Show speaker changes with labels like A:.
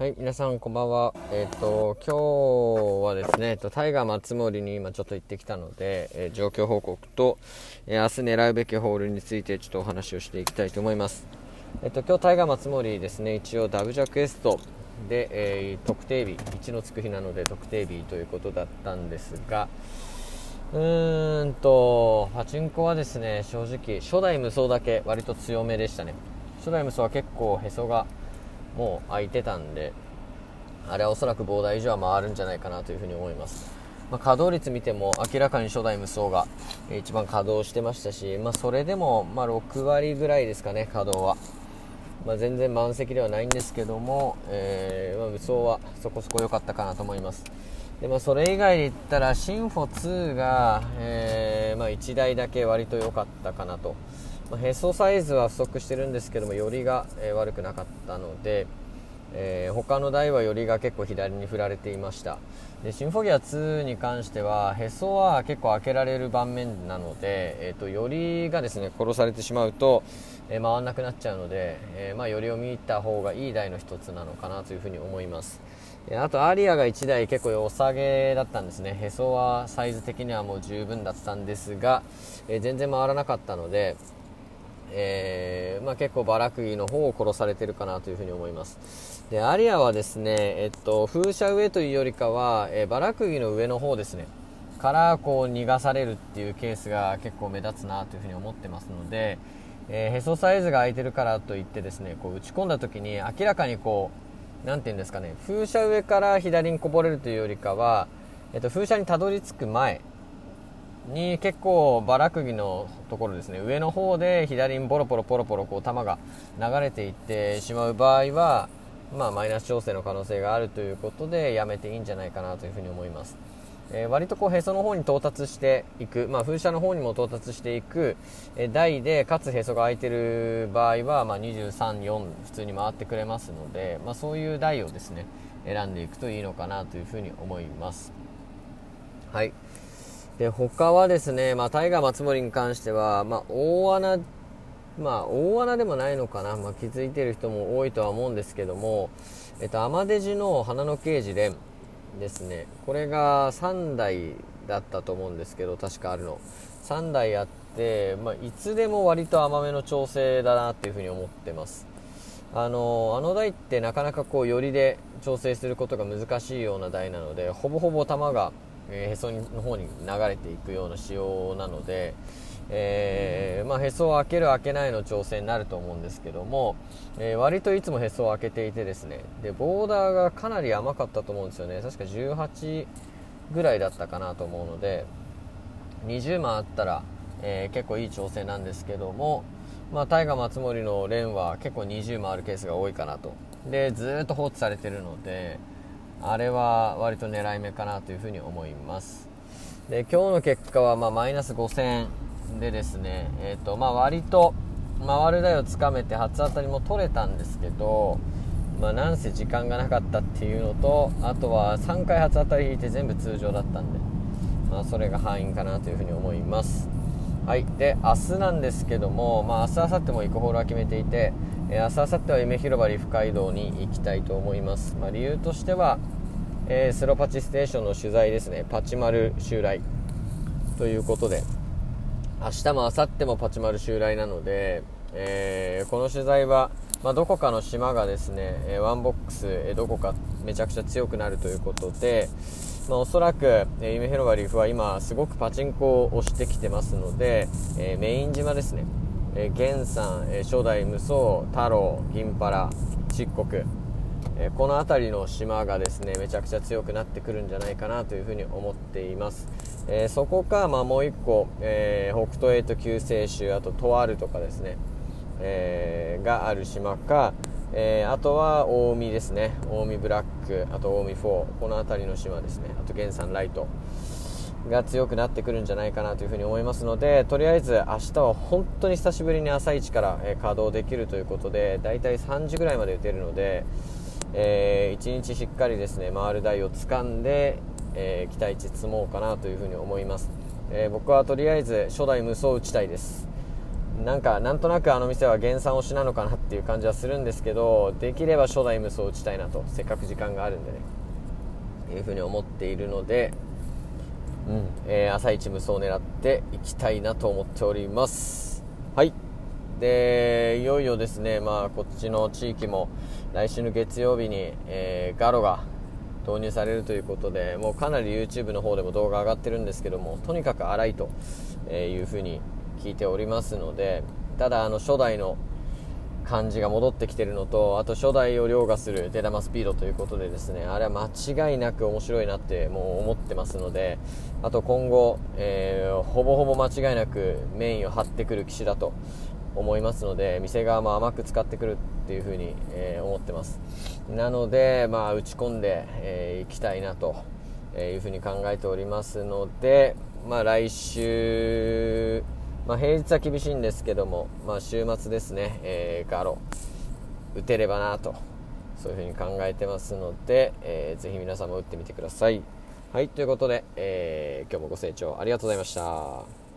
A: はい、皆さんこんばんは。えっ、ー、と、今日はですね、えっと、タイガー松森に今ちょっと行ってきたので、えー、状況報告と、えー、明日狙うべきホールについてちょっとお話をしていきたいと思います。えっと、今日タイガー松森ですね、一応ダブジャクエストで、え特定日、1のつく日なので特定日ということだったんですが、うーんと、パチンコはですね、正直、初代無双だけ割と強めでしたね。初代無双は結構へそがもう空いてたんであれはおそらくボーダー以上は回るんじゃないかなというふに思います、まあ、稼働率見ても明らかに初代無双が一番稼働してましたし、まあ、それでもま6割ぐらいですかね稼働は、まあ、全然満席ではないんですけども、えー、ま無双はそこそこ良かったかなと思います。でまあ、それ以外で言ったらシンフォ2が、えーま、1台だけ割と良かったかなと。まあ、へそサイズは不足してるんですけどもよりが、えー、悪くなかったので、えー、他の台はよりが結構左に振られていました。でシンフォギア2に関してはへそは結構開けられる盤面なので、えーと、よりがですね殺されてしまうと、えー、回らなくなっちゃうので、えー、まあ、よりを見た方がいい台の一つなのかなというふに思います。あとアリアが1台結構良さげだったんですね。へそはサイズ的にはもう十分だったんですが、え全然回らなかったのでえー、まあ、結構バラクギの方を殺されてるかなというふに思います。でアリアはですね、えっと、風車上というよりかは、えー、バラクギの上の方ですね。からこう逃がされるっていうケースが結構目立つなというふに思ってますので、えー、へそサイズが空いてるからといってですねこう打ち込んだ時に明らかにこう何て言うんですかね風車上から左にこぼれるというよりかは、えっと、風車にたどり着く前に結構バラクギのところですね。上の方で左にポロポロポロポロこう球が流れていってしまう場合は、まあ、マイナス調整の可能性があるということでやめていいんじゃないかなというふに思います、えー、割とこうへその方に到達していく、まあ、風車の方にも到達していく、え、台でかつへそが空いてる場合は、まあ、234普通に回ってくれますので、まあ、そういう台をですね選んでいくといいのかなというふに思います。はい。で他はですね、まあ、タイガー松森に関しては、まあ、大穴、まあ、大穴でもないのかな、まあ、気づいてる人も多いとは思うんですけども、えっと、アマデジの花の刑事連ですね、これが3台だったと思うんですけど、確かあるの。3台あって、まあ、いつでも割と甘めの調整だなっていうふうに思ってます。あのあの台ってなかなかこう寄りで調整することが難しいような台なのでほぼほぼ球が、へその方に流れていくような仕様なので、えー、まあ、へそを開ける開けないの調整になると思うんですけども、えー、割といつもへそを開けていてですねでボーダーがかなり甘かったと思うんですよね。確か18ぐらいだったかなと思うので20万あったら、えー、結構いい調整なんですけども、まあ、タイガ松森の連は結構20万あるケースが多いかなと。でずっと放置されてるので、あれは割と狙い目かなというふうに思います。で今日の結果はまマイナス5000でですね、えーとまあ、割と回る台をつかめて初当たりも取れたんですけど、まあ、なんせ時間がなかったっていうのとあとは3回初当たり引いて全部通常だったんで、まあ、それが敗因かなというふうに思います。はい。で明日なんですけども、まあ、明日明後日も行くホールは決めていてえー、明日明後日は夢広場利府街道に行きたいと思います、まあ、理由としては、えー、スロパチステーションの取材ですね。パチマル襲来。ということで明日も明後日もパチマル襲来なので、えー、この取材は、まあ、どこかの島がですね、えワンボックス、えどこかめちゃくちゃ強くなるということで、まあ、おそらく、え夢広場リーフは今すごくパチンコを押してきてますので、えメイン島ですね。えー、源さん、えー、初代無双太郎銀原漆黒、えー、この辺りの島がですねめちゃくちゃ強くなってくるんじゃないかなというふうに思っています、えそこか、まあ、もう1個、え北斗エイト救世主あととあるとかですね、えがある島か、えあとは近江ですね。近江ブラックあと近江4この辺りの島ですね。あと源さんライト。が強くなってくるんじゃないかなというふに思いますのでとりあえず明日は本当に久しぶりに朝一から、え稼働できるということでだいたい3時ぐらいまで打てるので、えー、1日しっかりですね回る台を掴んで、えー、期待値積もうかなというふに思います、えー、僕はとりあえず初代無双打ちたいです。なんかなんとなくあの店は原産推しなのかなっていう感じはするんですけどできれば初代無双打ちたいなとせっかく時間があるんでねいうふうに思っているので、うん。えー、朝一無双を狙っていきたいなと思っております。はい。でいよいよですね、まあ、こっちの地域も来週の月曜日に、えー、ガロが導入されるということでもうかなり YouTube の方でも動画上がってるんですけどもとにかく荒いというふうに聞いておりますのでただあの初代の感じが戻ってきてるのとあと初代を凌駕する出玉スピードということでですねあれは間違いなく面白いなってもう思ってますのであと今後、えー、ほぼほぼ間違いなくメインを張ってくる騎士だと思いますので店側も甘く使ってくるっていうふうに、えー、思ってます。なので、まあ、打ち込んでい、えー、きたいなというふうに考えておりますので、まあ、来週まあ、平日は厳しいんですけども、まあ、週末ですね、えー、ガロ打てればなとそういうふうに考えてますので、えー、ぜひ皆さんも打ってみてください。はいということで、えー、今日もご清聴ありがとうございました。